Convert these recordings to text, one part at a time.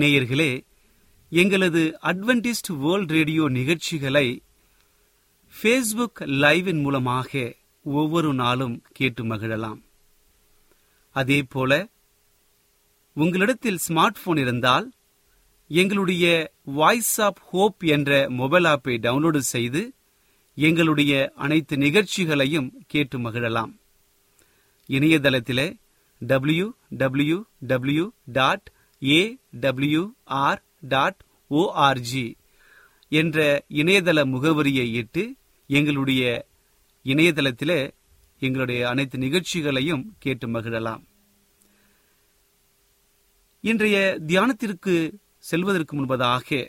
நேயர்களே எங்களது Adventist World Radio நிகழ்ச்சிகளை ஃபேஸ்புக் லைவின் மூலமாக ஒவ்வொரு நாளும் கேட்டு மகிழலாம். அதே போல உங்களிடத்தில் ஸ்மார்ட் போன் இருந்தால் எங்களுடைய வாய்ஸ் ஆப் ஹோப் என்ற மொபைல் ஆப்பை டவுன்லோடு செய்து எங்களுடைய அனைத்து நிகழ்ச்சிகளையும் கேட்டு மகிழலாம். இணையதளத்திலே W W W dot A W R dot ORG என்ற இணையதள முகவரியை இட்டு எங்களுடைய இணையதளத்திலே எங்களுடைய அனைத்து நிகழ்ச்சிகளையும் கேட்டு மகிழலாம். இன்றைய தியானத்திற்கு செல்வதற்கு முன்பதாக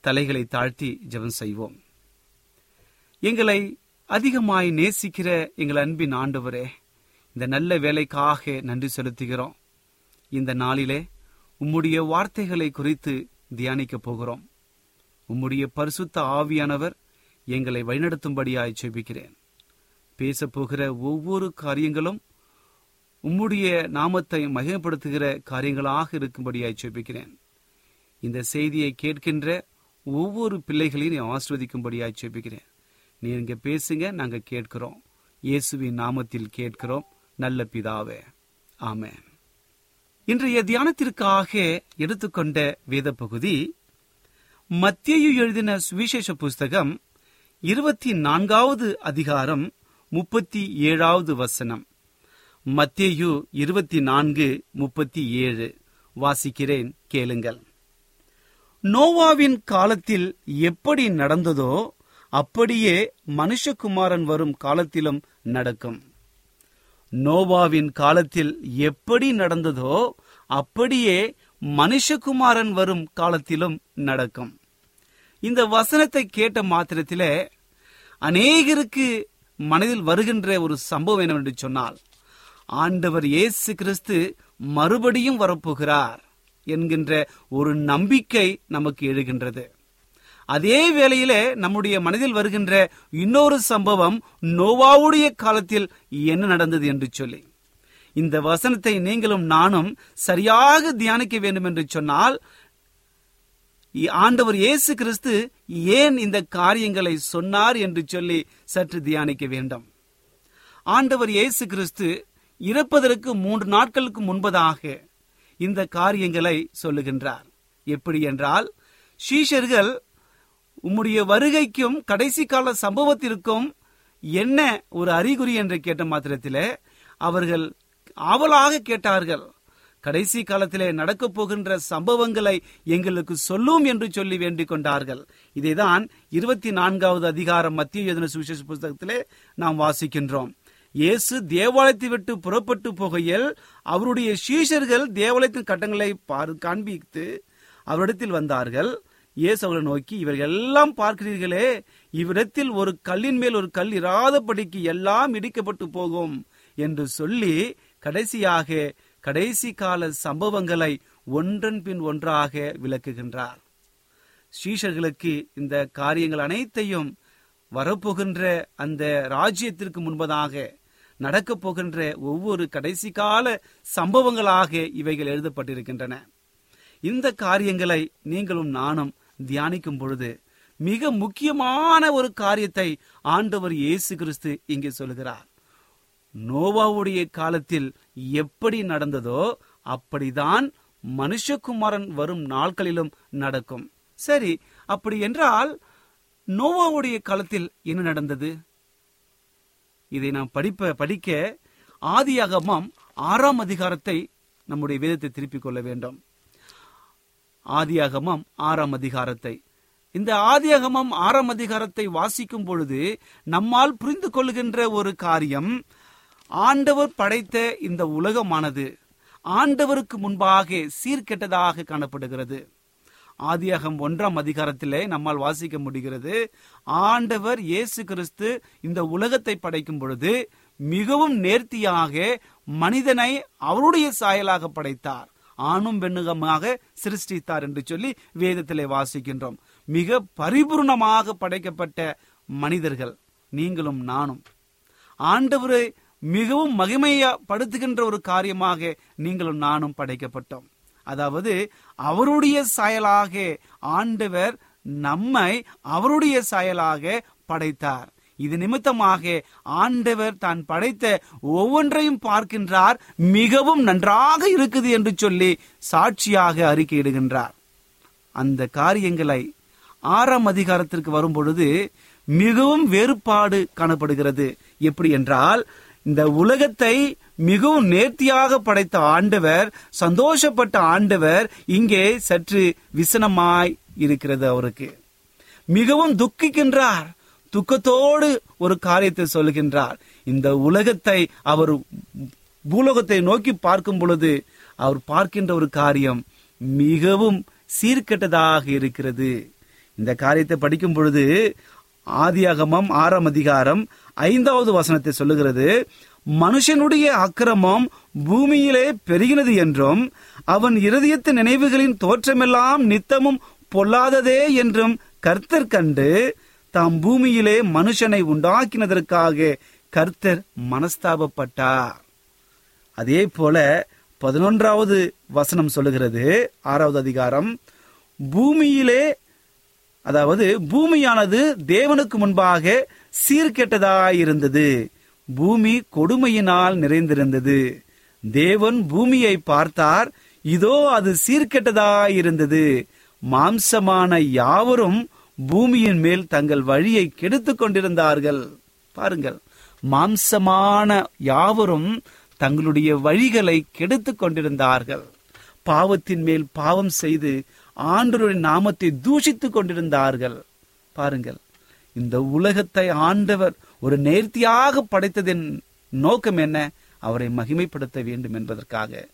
தலைகளை தாழ்த்தி ஜெபம் செய்வோம். எங்களை அதிகமாய் நேசிக்கிற எங்கள் அன்பின் ஆண்டவரே இந்த நல்ல வேலைக்காக நன்றி செலுத்துகிறோம். இந்த நாளிலே உம்முடைய வார்த்தைகளை குறித்து தியானிக்கப் போகிறோம். உம்முடைய பரிசுத்த ஆவியானவர் எங்களை வழிநடத்தும்படியாய் செபிக்கிறேன் பேசப்போகிற ஒவ்வொரு காரியங்களும் உம்முடைய நாமத்தை மகிமைப்படுத்துகிற காரியங்களாக இருக்கும்படியாய் செபிக்கிறேன் இந்த செய்தியை கேட்கின்ற ஒவ்வொரு பிள்ளைகளையும் நீ ஆஸ்வதிக்கும்படியாய் செபிக்கிறேன் நீங்க பேசுங்க நாங்கள் கேட்கிறோம். இயேசுவின் நாமத்தில் கேட்கிறோம். நல்ல பிதாவே. ஆமேன். இன்றைய தியானத்திற்காக எடுத்துக்கொண்ட வேத பகுதி மத்தியு எழுதின சுவிசேஷ புஸ்தகம் இருபத்தி நான்காவது அதிகாரம் முப்பத்தி ஏழாவது வசனம். மத்தியு இருபத்தி நான்கு முப்பத்தி ஏழு வாசிக்கிறேன் கேளுங்கள். நோவாவின் காலத்தில் எப்படி நடந்ததோ அப்படியே மனுஷகுமாரன் வரும் காலத்திலும் நடக்கும். நோவாவின் காலத்தில் எப்படி நடந்ததோ அப்படியே மனுஷகுமாரன் வரும் காலத்திலும் நடக்கும். இந்த வசனத்தை கேட்ட மாத்திரத்திலே அநேகருக்கு மனதில் வருகின்ற ஒரு சம்பவம் என்னவென்று சொன்னால் ஆண்டவர் இயேசு கிறிஸ்து மறுபடியும் வரப்போகிறார் என்கின்ற ஒரு நம்பிக்கை நமக்கு எழுகின்றது. அதே வேளையிலே நம்முடைய மனதில் வருகின்ற இன்னொரு சம்பவம் நோவாவுடைய காலத்தில் என்ன நடந்தது என்று சொல்லி. இந்த வசனத்தை நீங்களும் நானும் சரியாக தியானிக்க வேண்டும் என்று சொன்னால் ஆண்டவர் இயேசு கிறிஸ்து ஏன் இந்த காரியங்களை சொன்னார் என்று சொல்லி சற்று தியானிக்க வேண்டும். ஆண்டவர் இயேசு கிறிஸ்து இறப்பதற்கு மூன்று நாட்களுக்கு முன்பதாக இந்த காரியங்களை சொல்லுகின்றார். எப்படி என்றால் சீஷர்கள் உம்முடைய வருகைக்கும் கடைசி கால சம்பவத்திற்கும் என்ன ஒரு அறிகுறி என்று கேட்ட மாத்திரத்திலே அவர்கள் ஆவலாக கேட்டார்கள். கடைசி காலத்திலே நடக்கப் போகின்ற சம்பவங்களை எங்களுக்கு சொல்லும் என்று சொல்லி வேண்டிக் கொண்டார்கள். இதைதான் இருபத்தி நான்காவது அதிகாரம் மத்திய யோதன சுவிசேஷ புஸ்தகத்திலே நாம் வாசிக்கின்றோம். இயேசு தேவாலயத்தை விட்டு புறப்பட்டு போகையில் அவருடைய சீஷர்கள் தேவாலயத்தின் கட்டங்களை காண்பித்து அவரிடத்தில் வந்தார்கள். இயேசு அவர்களை நோக்கி இவர்கள் எல்லாம் பார்க்கிறீர்களே இவ்விடத்தில் ஒரு கல்லின் மேல் ஒரு கல் இராதபடிக்கு எல்லாம் இடிக்கப்பட்டு போகும் என்று சொல்லி கடைசியாக கடைசி கால சம்பவங்களை ஒன்றன் பின் ஒன்றாக விளக்குகின்றார். ஸ்ரீஷர்களுக்கு இந்த காரியங்கள் அனைத்தையும் வரப்போகின்ற அந்த ராஜ்யத்திற்கு முன்பதாக நடக்கப் போகின்ற ஒவ்வொரு கடைசி கால சம்பவங்களாக இவைகள் எழுதப்பட்டிருக்கின்றன. இந்த காரியங்களை நீங்களும் நானும் தியானிக்கும் பொழுது மிக முக்கியமான ஒரு காரியத்தை ஆண்டவர் இயேசு கிறிஸ்து இங்கே சொல்கிறார் நோவாவுடைய காலத்தில் எப்படி நடந்ததோ அப்படிதான் மனுஷகுமாரன் வரும் நாட்களிலும் நடக்கும். சரி அப்படி என்றால் நோவாவுடைய காலத்தில் என்ன நடந்தது? இதை நாம் படிப்ப படிக்க ஆதியாகமம் ஆறாம் அதிகாரத்தை நம்முடைய வேதத்தை திருப்பிக் கொள்ள வேண்டும். ஆதியாகமம் ஆறாம் அதிகாரத்தை. இந்த ஆதியாகமம் ஆறாம் அதிகாரத்தை வாசிக்கும் பொழுது நம்மால் புரிந்து கொள்கின்ற ஒரு காரியம் ஆண்டவர் படைத்த இந்த உலகமானது ஆண்டவருக்கு முன்பாக சீர்கெட்டதாக காணப்படுகிறது. ஆதியாகம் ஒன்றாம் அதிகாரத்திலே நம்மால் வாசிக்க முடிகிறது ஆண்டவர் இயேசு கிறிஸ்து இந்த உலகத்தை படைக்கும் பொழுது மிகவும் நேர்த்தியாக மனிதனை அவருடைய சாயலாக படைத்தார். ஆணும் பெண்ணுகமாக சிருஷ்டித்தார் என்று சொல்லி வேதத்திலே வாசிக்கின்றோம். மிக பரிபூர்ணமாக படைக்கப்பட்ட மனிதர்கள் நீங்களும் நானும். ஆண்டவரை மிகவும் மகிமையப்படுத்துகின்ற ஒரு காரியமாக நீங்களும் நானும் படைக்கப்பட்டோம். அதாவது அவருடைய சாயலாக ஆண்டவர் நம்மை அவருடைய சாயலாக படைத்தார். இது நிமித்தமாக ஆண்டவர் தான் படைத்த ஒவ்வொன்றையும் பார்க்கின்றார். மிகவும் நன்றாக இருக்குது என்று சொல்லி சாட்சியாக அறிக்கையிடுகின்றார். அந்த காரியங்களை ஆறாம் அதிகாரத்திற்கு வரும் பொழுது மிகவும் வேறுபாடு காணப்படுகிறது. எப்படி என்றால் இந்த உலகத்தை மிகவும் நேர்த்தியாக படைத்த ஆண்டவர் சந்தோஷப்பட்ட ஆண்டவர் இங்கே சற்று விசனமாய் இருக்கிறது அவருக்கு. மிகவும் துக்கிக்கின்றார். துக்கத்தோடு ஒரு காரியத்தை சொல்லுகின்றார் இந்த உலகத்தை அவர் பூலோகத்தை நோக்கி பார்க்கும் பொழுது அவர் பார்க்கின்ற ஒரு காரியம் மிகவும் சீர்கெட்டதாக இருக்கிறது. இந்த காரியத்தை படிக்கும் பொழுது ஆதியாகமம் ஆறாம் அதிகாரம் ஐந்தாவது வசனத்தை சொல்லுகிறது மனுஷனுடைய அக்கிரமம் பூமியிலே பெருகினது என்றும் அவன் இருதயத்து நினைவுகளின் தோற்றமெல்லாம் நித்தமும் பொல்லாததே என்றும் கர்த்தர் கண்டு தாம் பூமியிலே மனுஷனை உண்டாக்கினதற்காக கர்த்தர் மனஸ்தாபப்பட்டார். அதே போல பதினொன்றாவது வசனம் சொல்லுகிறது. ஆறாவது அதிகாரம். பூமியிலே அதாவது பூமியானது தேவனுக்கு முன்பாக சீர்கெட்டதாயிருந்தது. பூமி கொடுமையினால் நிறைந்திருந்தது. தேவன் பூமியை பார்த்தார். இதோ அது சீர்கெட்டதாயிருந்தது. மாம்சமான யாவரும் பூமியின் மேல் தங்கள் வழியை கெடுத்துக் கொண்டிருந்தார்கள். பாருங்கள் மாம்சமான யாவரும் தங்களுடைய வழிகளை கெடுத்துக் கொண்டிருந்தார்கள். பாவத்தின் மேல் பாவம் செய்து ஆண்டவருடைய நாமத்தை தூஷித்துக் கொண்டிருந்தார்கள். பாருங்கள் இந்த உலகத்தை ஆண்டவர் ஒரு நேர்த்தியாக படைத்ததின் நோக்கம் என்ன? அவரை மகிமைப்படுத்த வேண்டும் என்பதற்காக.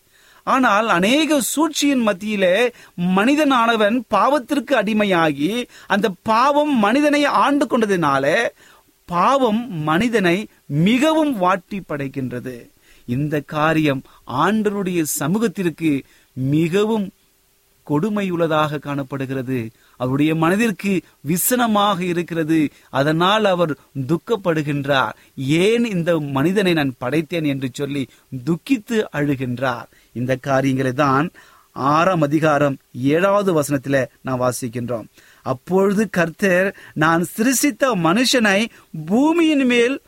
ஆனால் அநேக சூழ்ச்சியின் மத்தியிலே மனிதனானவன் பாவத்திற்கு அடிமையாகி அந்த பாவம் மனிதனை ஆண்டு கொண்டதினால பாவம் மனிதனை மிகவும் வாட்டி படைக்கின்றது. இந்த காரியம் ஆண்டருடைய சமூகத்திற்கு மிகவும் கொடுமையுள்ளதாக காணப்படுகிறது. அவருடைய மனதிற்கு விசனமாக இருக்கிறது. அதனால் அவர் துக்கப்படுகின்றார். ஏன் இந்த மனிதனை நான் படைத்தேன் என்று சொல்லி துக்கித்து அழுகின்றார். இந்த காரியங்களை தான் ஆறாம் அதிகாரம் ஏழாவது வசனத்துல நான் வாசிக்கின்றோம். அப்பொழுது கர்த்தர் நான் சிருஷித்த மனுஷனை பூமியின் மேல்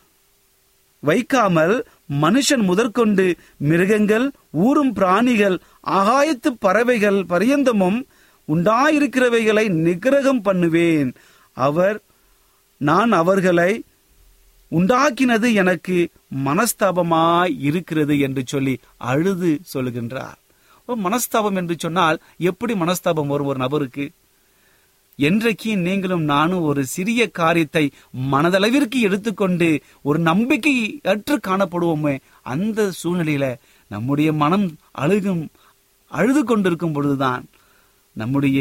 வைக்காமல் மனுஷன் முதற்கொண்டு மிருகங்கள் ஊறும் பிராணிகள் ஆகாயத்து பறவைகள் பரியந்தமும் உண்டாயிருக்கிறவைகளை நிகிரகம் பண்ணுவேன். அவர் நான் அவர்களை உண்டாக்கினது எனக்கு மனஸ்தாபமாய் இருக்கிறது என்று சொல்லி அழுது சொல்லுகின்றார் மனஸ்தாபம் என்று சொன்னால் எப்படி மனஸ்தாபம் வரும் ஒரு நபருக்கு? என்றைக்கு நீங்களும் நானும் ஒரு சிறிய காரியத்தை மனதளவிற்கு எடுத்துக்கொண்டு ஒரு நம்பிக்கை அற்று காணப்படுவோமே அந்த சூழ்நிலையில நம்முடைய மனம் அழுகும் அழுது கொண்டிருக்கும் பொழுதுதான் நம்முடைய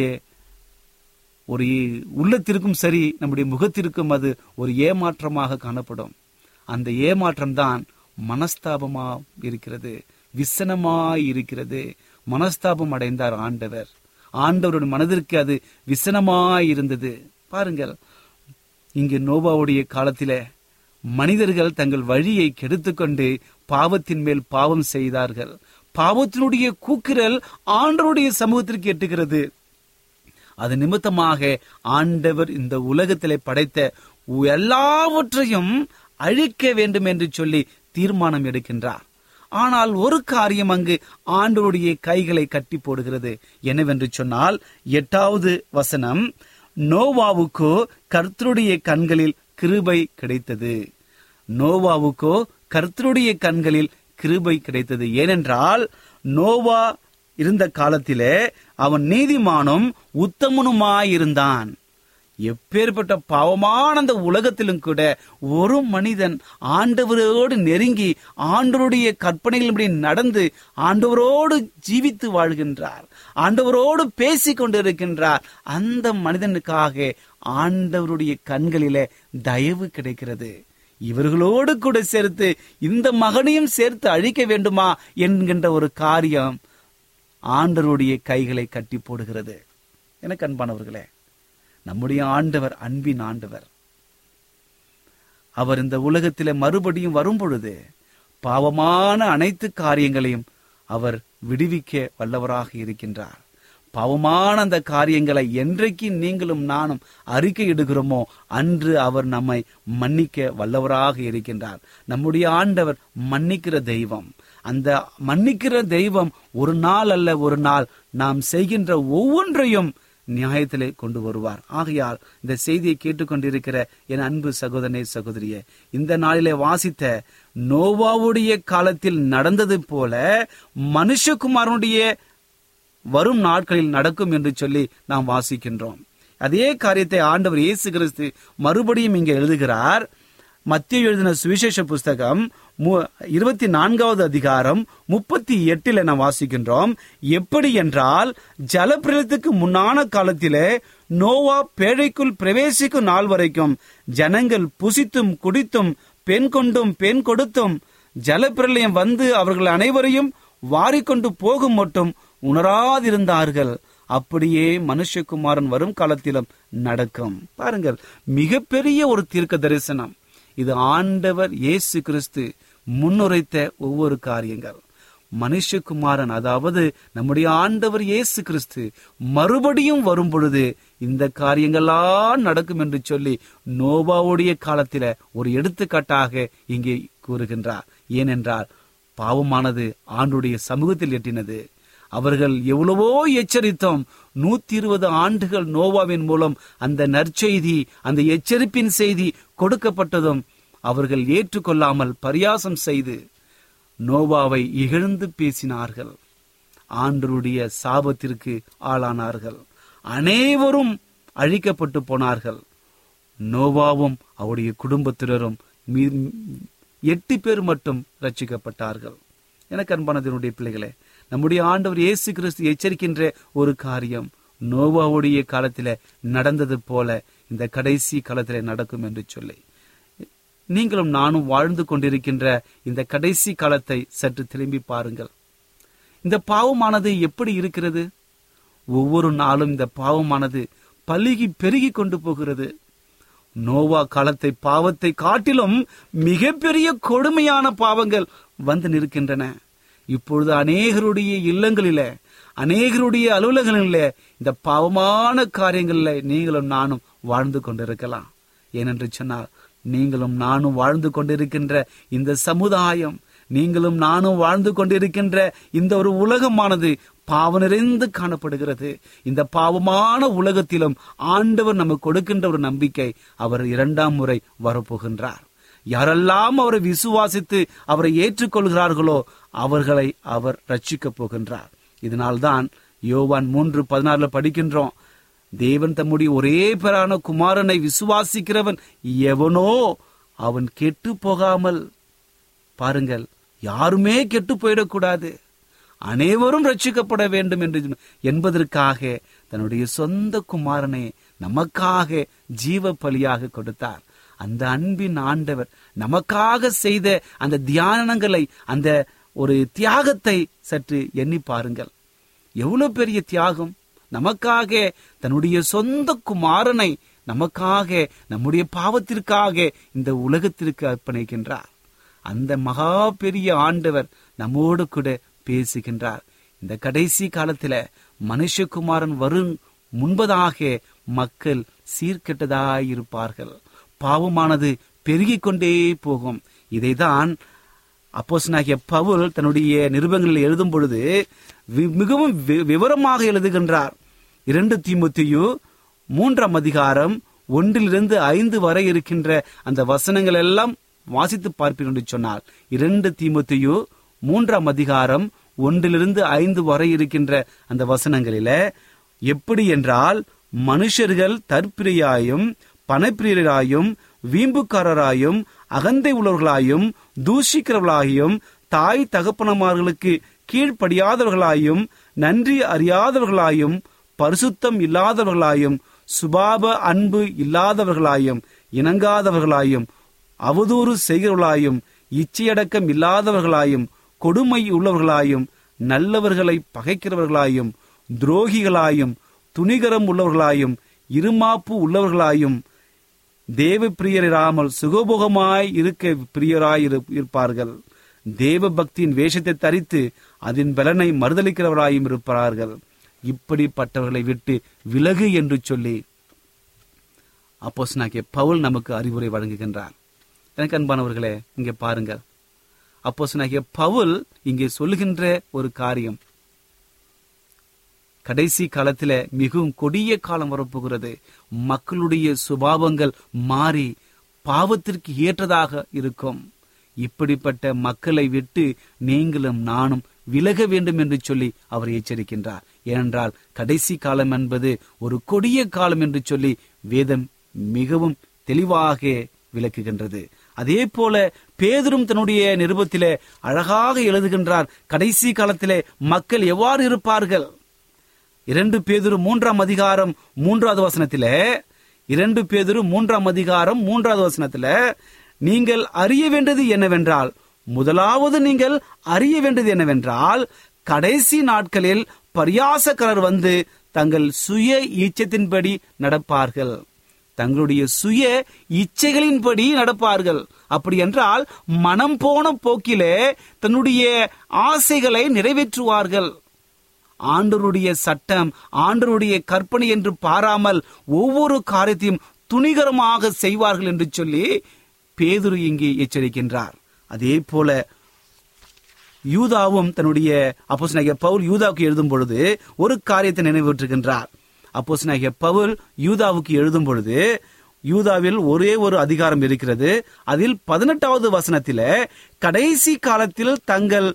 ஒரு உள்ளத்திற்கும் சரி நம்முடைய முகத்திற்கும் அது ஒரு ஏமாற்றமாக காணப்படும். அந்த ஏமாற்றம் தான் மனஸ்தாபமா இருக்கிறது விசனமாய் இருக்கிறது. மனஸ்தாபம் அடைந்தார் ஆண்டவர். ஆண்டவருடைய மனதிற்கு அது விசனமாயிருந்தது. பாருங்கள் இங்கு நோபாவுடைய காலத்தில மனிதர்கள் தங்கள் வழியை கெடுத்துக்கொண்டு பாவத்தின் மேல் பாவம் செய்தார்கள். பாவத்தினுடைய கூக்குரல் ஆண்டருடைய சமூகத்திற்கு எட்டுகிறது. அது நிமித்தமாக ஆண்டவர் இந்த உலகத்திலே படைத்த எல்லாவற்றையும் அழிக்க வேண்டும் என்று சொல்லி தீர்மானம் எடுக்கின்றார். ஆனால் ஒரு காரியம் அங்கு ஆண்டவருடைய கைகளை கட்டி போடுகிறது. என்னவென்று சொன்னால் எட்டாவது வசனம் நோவாவுக்கோ கர்த்தருடைய கண்களில் கிருபை கிடைத்தது. நோவாவுக்கோ கர்த்தருடைய கண்களில் கிருபை கிடைத்தது. ஏனென்றால் நோவா இருந்த காலத்திலே அவன் நீதிமானும் உத்தமனுமாயிருந்தான். எப்பேற்பட்ட பாவமான அந்த உலகத்திலும் கூட ஒரு மனிதன் ஆண்டவரோடு நெருங்கி ஆண்டவருடைய கற்பனைகளின்படி நடந்து ஆண்டவரோடு ஜீவித்து வாழ்கின்றார். ஆண்டவரோடு பேசிக் கொண்டிருக்கின்றார். அந்த மனிதனுக்காக ஆண்டவருடைய கண்களில தயவு கிடைக்கிறது. இவர்களோடு கூட சேர்த்து இந்த மகனையும் சேர்த்து அழிக்க வேண்டுமா என்கின்ற ஒரு காரியம் ஆண்டவருடைய கைகளை கட்டி போடுகிறது. எனக்கு அன்பானவர்களே நம்முடைய ஆண்டவர் அன்பின் ஆண்டவர். அவர் இந்த உலகத்திலே மறுபடியும் வரும் பொழுது பாவமான அனைத்து காரியங்களையும் அவர் விடுவிக்க வல்லவராக இருக்கின்றார். பாவமான அந்த காரியங்களை என்றைக்கு நீங்களும் நானும் அறிக்கை இடுகிறோமோ அன்று அவர் நம்மை மன்னிக்க வல்லவராக இருக்கின்றார். நம்முடைய ஆண்டவர் மன்னிக்கிற தெய்வம். அந்த மன்னிக்கிற தெய்வம் ஒரு நாள் அல்ல ஒரு நாள் நாம் செய்கின்ற ஒவ்வொன்றையும் நியாயத்திலே கொண்டு வருவார். ஆகையால் இந்த செய்தியை கேட்டுக்கொண்டிருக்கிற என் அன்பு சகோதரனே சகோதரியே இந்த நாளிலே வாசித்த நோவாவுடைய காலத்தில் நடந்தது போல மனுஷகுமாரனுடைய வரும் நாட்களில் நடக்கும் என்று சொல்லி நாம் வாசிக்கின்றோம். அதே காரியத்தை ஆண்டவர் இயேசு கிறிஸ்து மறுபடியும் இங்கே எழுதுகிறார். மத்திய எழுதின சுவிசேஷ புஸ்தகம் இருபத்தி நான்காவது அதிகாரம் முப்பத்தி எட்டில் என வாசிக்கின்றோம். எப்படி என்றால் ஜலப்பிரளத்துக்கு முன்னான காலத்திலே நோவா பேழைக்குள் பிரவேசிக்கும் நாள் வரைக்கும் ஜனங்கள் புசித்தும் குடித்தும் பெண் கொண்டும் பெண் கொடுத்தும் ஜலப்பிரளயம் வந்து அவர்கள் அனைவரையும் வாரிக்கொண்டு போகும் மட்டும் உணராதிருந்தார்கள். அப்படியே மனுஷகுமாரன் வரும் காலத்திலும் நடக்கும். பாருங்கள் மிகப்பெரிய ஒரு தீர்க்க தரிசனம். இது ஆண்டவர் இயேசு கிறிஸ்து முன்னுரைத்த ஒவ்வொரு காரியங்கள். மனுஷகுமாரன் அதாவது நம்முடைய ஆண்டவர் இயேசு கிறிஸ்து மறுபடியும் வரும் பொழுது இந்த காரியங்கள்லாம் நடக்கும் என்று சொல்லி நோபாவுடைய காலத்தில ஒரு எடுத்துக்காட்டாக இங்கே கூறுகின்றார். ஏனென்றால் பாவமானது ஆண்டுடைய சமூகத்தில் எட்டினது. அவர்கள் எவ்வளவோ எச்சரித்தோம். நூத்தி இருபது ஆண்டுகள் நோவாவின் மூலம் அந்த நற்செய்தி அந்த எச்சரிப்பின் செய்தி கொடுக்கப்பட்டதும் அவர்கள் ஏற்றுக்கொள்ளாமல் பரியாசம் செய்து நோவாவை இகழ்ந்து பேசினார்கள். ஆண்டருடைய சாபத்திற்கு ஆளானார்கள். அனைவரும் அழிக்கப்பட்டு போனார்கள். நோவாவும் அவருடைய குடும்பத்தினரும் எட்டு பேர் மட்டும் ரட்சிக்கப்பட்டார்கள் எனக்கு அன்பானதனுடைய பிள்ளைகளே நம்முடைய ஆண்டவர் இயேசு கிறிஸ்து எச்சரிக்கின்ற ஒரு காரியம். நோவாவுடைய காலத்தில் நடந்தது போல இந்த கடைசி காலத்தில் நடக்கும் என்று சொல்லி. நீங்களும் நானும் வாழ்ந்து கொண்டிருக்கின்ற இந்த கடைசி காலத்தை சற்று திரும்பி பாருங்கள். இந்த பாவமானது எப்படி இருக்கிறது? ஒவ்வொரு நாளும் இந்த பாவமானது பழுகி பெருகி கொண்டு போகிறது. நோவா காலத்தை பாவத்தை காட்டிலும் மிகப்பெரிய கொடுமையான பாவங்கள் வந்து நிற்கின்றன. இப்பொழுது அநேகருடைய இல்லங்களில அநேகருடைய அலுவலகங்களில இந்த பாவமான காரியங்களில் நீங்களும் நானும் வாழ்ந்து கொண்டிருக்கலாம். ஏனென்று சொன்னால் நீங்களும் நானும் வாழ்ந்து கொண்டிருக்கின்ற இந்த சமுதாயம் நீங்களும் நானும் வாழ்ந்து கொண்டிருக்கின்ற இந்த ஒரு உலகமானது பாவ நிறைந்து காணப்படுகிறது. இந்த பாவமான உலகத்திலும் ஆண்டவர் நமக்கு கொடுக்கின்ற ஒரு நம்பிக்கை அவர் இரண்டாம் முறை வரப்போகின்றார். யாரெல்லாம் அவரை விசுவாசித்து அவரை ஏற்றுக்கொள்கிறார்களோ அவர்களை அவர் ரட்சிக்கப் போகின்றார். இதனால்தான் யோவான் மூன்று பதினாறுல படிக்கின்றோம் தேவன் தம்முடைய ஒரே பேரான குமாரனை விசுவாசிக்கிறவன் எவனோ அவன் கெட்டு போகாமல் பாருங்கள் யாருமே கெட்டு போயிடக்கூடாது. அனைவரும் ரட்சிக்கப்பட வேண்டும் என்று என்பதற்காக தன்னுடைய சொந்த குமாரனை நமக்காக ஜீவ பலியாக கொடுத்தார். அந்த அன்பின் ஆண்டவர் நமக்காக செய்த அந்த தியானங்களை அந்த ஒரு தியாகத்தை சற்று எண்ணி பாருங்கள். எவ்வளவு பெரிய தியாகம்? நமக்காக தன்னுடைய சொந்த குமாரனை நமக்காக நம்முடைய பாவத்திற்காக இந்த உலகத்திற்கு அர்ப்பணிக்கின்றார். அந்த மகா பெரிய ஆண்டவர் நம்மோடு கூட பேசுகின்றார். இந்த கடைசி காலத்துல மனுஷகுமாரன் வரும் முன்பதாக மக்கள் சீர்கெட்டதாயிருப்பார்கள். பாவமானது பெருகிக் கொண்டே போகும். இதைதான் அப்போசனாகிய பவுல் தன்னுடைய நிருபங்களில் எழுதும் பொழுது வி- மிகவும் வி- விவரமாக எழுதுகின்றார். இரண்டு தீமுத்தியு மூன்றாம் அதிகாரம் ஒன்றிலிருந்து ஐந்து வரை இருக்கின்ற அந்த வசனங்கள் எல்லாம் வாசித்து பார்ப்பீர்கள் என்று சொன்னார் இரண்டு தீமுத்தியு மூன்றாம் அதிகாரம் ஒன்றிலிருந்து ஐந்து வரை இருக்கின்ற அந்த வசனங்களில எப்படி என்றால் மனுஷர்கள் தற்பிரியாயும் பணப்பிரியராயும் வீம்புக்காரராயும் அகந்தை உள்ளவர்களாயும் தூஷிக்கிறவர்களாயும் தாய் தகப்பனமார்களுக்கு கீழ்ப்படியாதவர்களாயும் நன்றி அறியாதவர்களாயும் பரிசுத்தம் இல்லாதவர்களாயும் சுபாப அன்பு இல்லாதவர்களாயும் இணங்காதவர்களாயும் அவதூறு செய்கிறவர்களாயும் இச்சையடக்கம் இல்லாதவர்களாயும் கொடுமை உள்ளவர்களாயும் நல்லவர்களை பகைக்கிறவர்களாயும் துரோகிகளாயும் துணிகரம் உள்ளவர்களாயும் இருமாப்பு உள்ளவர்களாயும் தேவ பிரியராமல் சுகபோகமாய் இருக்க பிரியராய் இருப்பார்கள். தேவ பக்தியின் வேஷத்தை தரித்து அதன் பலனை மறுதளிக்கிறவராயும் இருப்பார்கள். இப்படிப்பட்டவர்களை விட்டு விலகு என்று சொல்லி அப்போஸ்தலனாகிய பவுல் நமக்கு அறிவுரை வழங்குகின்றார். எனக்கு அன்பானவர்களே இங்கே பாருங்கள். அப்போஸ்தலனாகிய பவுல் இங்கே சொல்லுகின்ற ஒரு காரியம் கடைசி காலத்துல மிகவும் கொடிய காலம் வரப்போகிறது. மக்களுடைய சுபாவங்கள் மாறி பாவத்திற்கு ஏற்றதாக இருக்கும். இப்படிப்பட்ட மக்களை விட்டு நீங்களும் நானும் விலக வேண்டும் என்று சொல்லி அவர் எச்சரிக்கின்றார். ஏனென்றால் கடைசி காலம் என்பது ஒரு கொடிய காலம் என்று சொல்லி வேதம் மிகவும் தெளிவாக விளக்குகின்றது. அதே போல பேதரும் தன்னுடைய நிருபத்திலே அழகாக எழுதுகின்றார் கடைசி காலத்திலே மக்கள் எவ்வாறு இருப்பார்கள்? இரண்டு பேதுரு மூன்றாம் அதிகாரம் மூன்றாவது வசனத்தில இரண்டு பேதுரு மூன்றாம் அதிகாரம் மூன்றாவது வசனத்துல நீங்கள் அறிய வேண்டியது என்னவென்றால் முதலாவது நீங்கள் அறிய வேண்டியது என்னவென்றால் கடைசி நாட்களில் பரியாசக்காரர் வந்து தங்கள் சுய ஈச்சத்தின்படி நடப்பார்கள். தங்களுடைய சுய இச்சைகளின்படி நடப்பார்கள். அப்படி என்றால் மனம் போன போக்கிலே தன்னுடைய ஆசைகளை நிறைவேற்றுவார்கள். ஆண்டருடைய சட்டம் ஆண்டருடைய கற்பனை என்று பாராமல் ஒவ்வொரு காரியத்தையும் துணிகரமாக செய்வார்கள் என்று சொல்லி பேதுரு இங்கே எச்சரிக்கின்றார். அதே போல யூதாவும் தன்னுடைய அப்போஸ்தலனாகிய பவுல் யூதாவுக்கு எழுதும் பொழுது ஒரு காரியத்தை நினைவூற்றுகின்றார் அப்போஸ்தலனாகிய பவுல் யூதாவுக்கு எழுதும் பொழுது யூதாவில் ஒரே ஒரு அதிகாரம் இருக்கிறது. அதில் பதினெட்டாவது வசனத்தில கடைசி காலத்தில் தங்கள்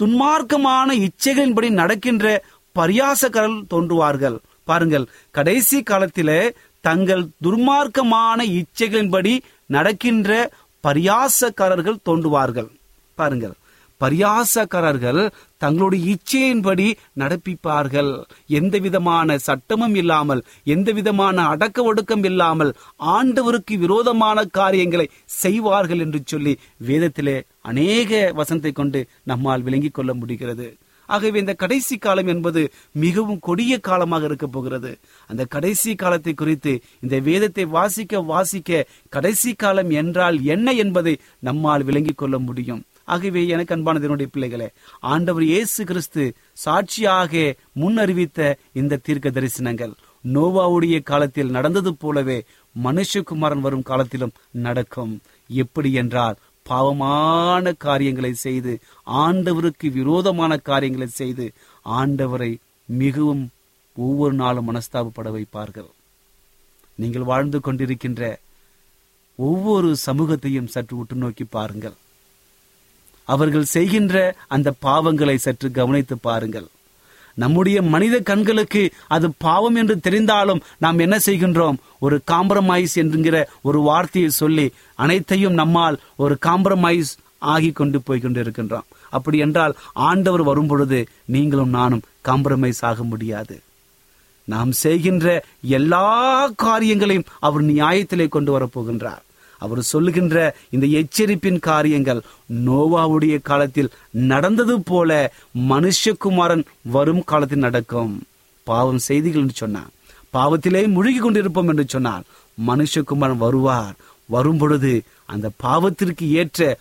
துன்மார்க்கமான இச்சைகளின்படி நடக்கின்ற பரியாசக்காரர்கள் தோன்றுவார்கள். பாருங்கள் கடைசி காலத்திலே தங்கள் துர்மார்க்கமான இச்சைகளின்படி நடக்கின்ற பரியாசக்காரர்கள் தோன்றுவார்கள். பாருங்கள். பரியாசக்காரர்கள் தங்களுடைய இச்சையின்படி நடப்பிப்பார்கள். எந்த விதமான சட்டமும் இல்லாமல் எந்த விதமான அடக்க ஒடுக்கம் இல்லாமல் ஆண்டவருக்கு விரோதமான காரியங்களை செய்வார்கள் என்று சொல்லி வேதத்திலே அநேக வசனத்தை கொண்டு நம்மால் விளங்கிக் கொள்ள முடிகிறது. ஆகவே இந்த கடைசி காலம் என்பது மிகவும் கொடிய காலமாக இருக்க போகிறது. அந்த கடைசி காலத்தை குறித்து இந்த வேதத்தை வாசிக்க வாசிக்க கடைசி காலம் என்றால் என்ன என்பதை நம்மால் விளங்கிக் கொள்ள முடியும். ஆகவே எனக்கு அன்பானது என்னுடைய பிள்ளைகளே ஆண்டவர் இயேசு கிறிஸ்து சாட்சியாக முன்னறிவித்த இந்த தீர்க்க தரிசனங்கள் நோவாவுடைய காலத்தில் நடந்தது போலவே மனுஷகுமாரன் வரும் காலத்திலும் நடக்கும். எப்படி என்றால் பாவமான காரியங்களை செய்து ஆண்டவருக்கு விரோதமான காரியங்களை செய்து ஆண்டவரை மிகவும் ஒவ்வொரு நாளும் மனஸ்தாபப்பட வைப்பார்கள். நீங்கள் வாழ்ந்து கொண்டிருக்கின்ற ஒவ்வொரு சமூகத்தையும் சற்று உற்று நோக்கி பாருங்கள். அவர்கள் செய்கின்ற அந்த பாவங்களை சற்று கவனித்து பாருங்கள். நம்முடைய மனித கண்களுக்கு அது பாவம் என்று தெரிந்தாலும் நாம் என்ன செய்கின்றோம்? ஒரு காம்ப்ரமைஸ் என்கிற ஒரு வார்த்தையை சொல்லி அனைத்தையும் நம்மால் ஒரு காம்ப்ரமைஸ் ஆகி கொண்டு போய் கொண்டிருக்கின்றோம். அப்படி என்றால் ஆண்டவர் வரும் பொழுது நீங்களும் நானும் காம்ப்ரமைஸ் ஆக முடியாது. நாம் செய்கின்ற எல்லா காரியங்களையும் அவர் நியாயத்திலே கொண்டு வரப்போகின்றார் அவர் சொல்லுகின்ற இந்த எச்சரிப்பின் காரியங்கள் நோவாவுடைய காலத்தில் நடந்தது போல மனுஷகுமாரன் வரும் காலத்தில் நடக்கும். பாவம் செய்திகள் என்று சொன்னான். பாவத்திலே முழுகி கொண்டிருப்போம் என்று சொன்னால் மனுஷகுமாரன் வருவார். வரும் பொழுது அந்த பாவத்திற்கு ஏற்ற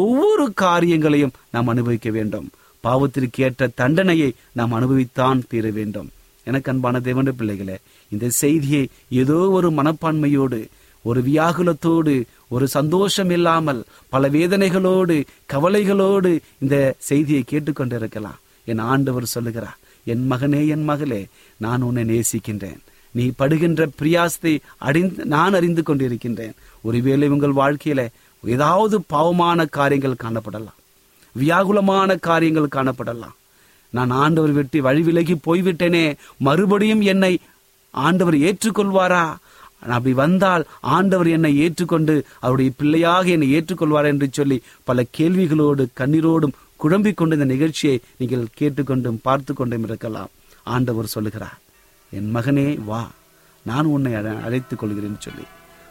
ஒவ்வொரு காரியங்களையும் நாம் அனுபவிக்க வேண்டும். பாவத்திற்கு ஏற்ற தண்டனையை நாம் அனுபவித்தான் தீர வேண்டும். எனக்கு அன்பான தேவன பிள்ளைகளே இந்த செய்தியை ஏதோ ஒரு மனப்பான்மையோடு ஒரு வியாகுலத்தோடு ஒரு சந்தோஷம் இல்லாமல் பல வேதனைகளோடு கவலைகளோடு இந்த செய்தியை கேட்டுக்கொண்டிருக்கலாம். என் ஆண்டவர் சொல்லுகிறார் என் மகனே என் மகளே நான் உன்னை நேசிக்கின்றேன். நீ படுகின்ற பிரியாசத்தை அறிந்து நான் அறிந்து கொண்டிருக்கின்றேன். ஒருவேளை உங்கள் வாழ்க்கையில ஏதாவது பாவமான காரியங்கள் காணப்படலாம். வியாகுலமான காரியங்கள் காணப்படலாம். நான் ஆண்டவர் வெட்டி வழி விலகி போய்விட்டேனே மறுபடியும் என்னை ஆண்டவர் ஏற்றுக்கொள்வாரா? அப்படி வந்தால் ஆண்டவர் என்னை ஏற்றுக்கொண்டு அவருடைய பிள்ளையாக என்னை ஏற்றுக்கொள்வார் என்று சொல்லி பல கேள்விகளோடு கண்ணீரோடும் குழம்பிக் கொண்டு இந்த நிகழ்ச்சியை நீங்கள் கேட்டுக்கொண்டும் பார்த்து கொண்டும் இருக்கலாம். ஆண்டவர் சொல்லுகிறார் என் மகனே வா நான் உன்னை அழைத்துக் கொள்கிறேன் சொல்லி.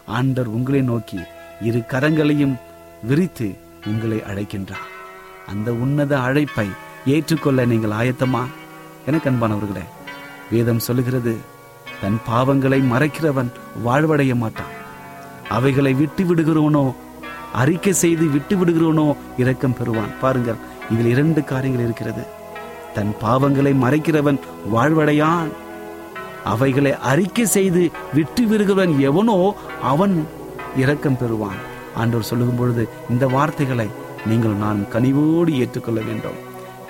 ஆண்டவர் உங்களை நோக்கி இரு கரங்களையும் விரித்து உங்களை அழைக்கின்றார். அந்த உன்னத அழைப்பை ஏற்றுக்கொள்ள நீங்கள் ஆயத்தமா? எனக்கு அன்பானவர்களே வேதம் சொல்லுகிறது தன் பாவங்களை மறைக்கிறவன் வாழ்வடைய மாட்டான். அவைகளை விட்டு விடுகிறவனோ அறிக்கை செய்து விட்டு விடுகிறவனோ இரக்கம் பெறுவான். பாருங்கள் இதில் இரண்டு காரியங்கள் இருக்கிறது. தன் பாவங்களை மறைக்கிறவன் வாழ்வடையான். அவைகளை அறிக்கை செய்து விட்டு விடுகிறவன் எவனோ அவன் இரக்கம் பெறுவான். ஆண்டவர் சொல்லும் பொழுது இந்த வார்த்தைகளை நீங்கள் நான் கனிவோடு ஏற்றுக்கொள்ள வேண்டும்.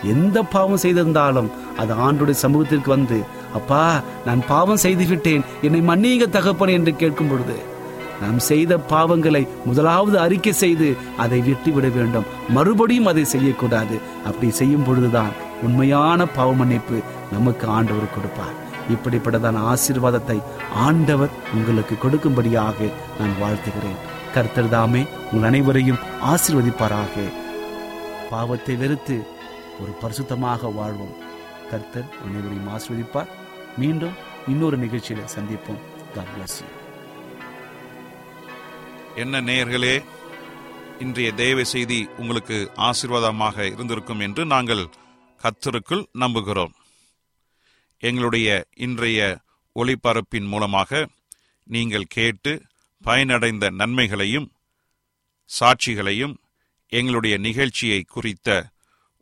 எந்த பாவம் செய்திருந்தாலும் அது ஆண்டுடைய சமூகத்திற்கு வந்து அப்பா நான் பாவம் செய்து விட்டேன் என்னை மன்னியுங்க தகப்பன் என்று கேட்கும் பொழுது நாம் செய்த பாவங்களை முதலாவது அறிக்கை செய்து அதை விட்டுவிட வேண்டும். மறுபடியும் அதை செய்யக்கூடாது. அப்படி செய்யும் பொழுதுதான் உண்மையான பாவ மன்னிப்பு நமக்கு ஆண்டவர் கொடுப்பார். இப்படிப்பட்டதான ஆசீர்வாதத்தை ஆண்டவர் உங்களுக்கு கொடுக்கும்படியாக நான் வாழ்த்துகிறேன். கர்த்தர் தாமே உங்கள் அனைவரையும் ஆசிர்வதிப்பாராக. பாவத்தை வெறுத்து ஒரு பரிசுத்தமாக வாழ்வோம். கர்த்தர் அனைவரையும் ஆஸ்வதிப்பார் மீண்டும் இன்னொரு நிகழ்ச்சியில சந்திப்போம். என்ன நேயர்களே இன்றைய தேவ செய்தி உங்களுக்கு ஆசீர்வாதமாக இருந்திருக்கும் என்று நாங்கள் கத்தருக்குள் நம்புகிறோம். எங்களுடைய இன்றைய ஒளிபரப்பின் மூலமாக நீங்கள் கேட்டு பயனடைந்த நன்மைகளையும் சாட்சிகளையும் எங்களுடைய நிகழ்ச்சியை குறித்த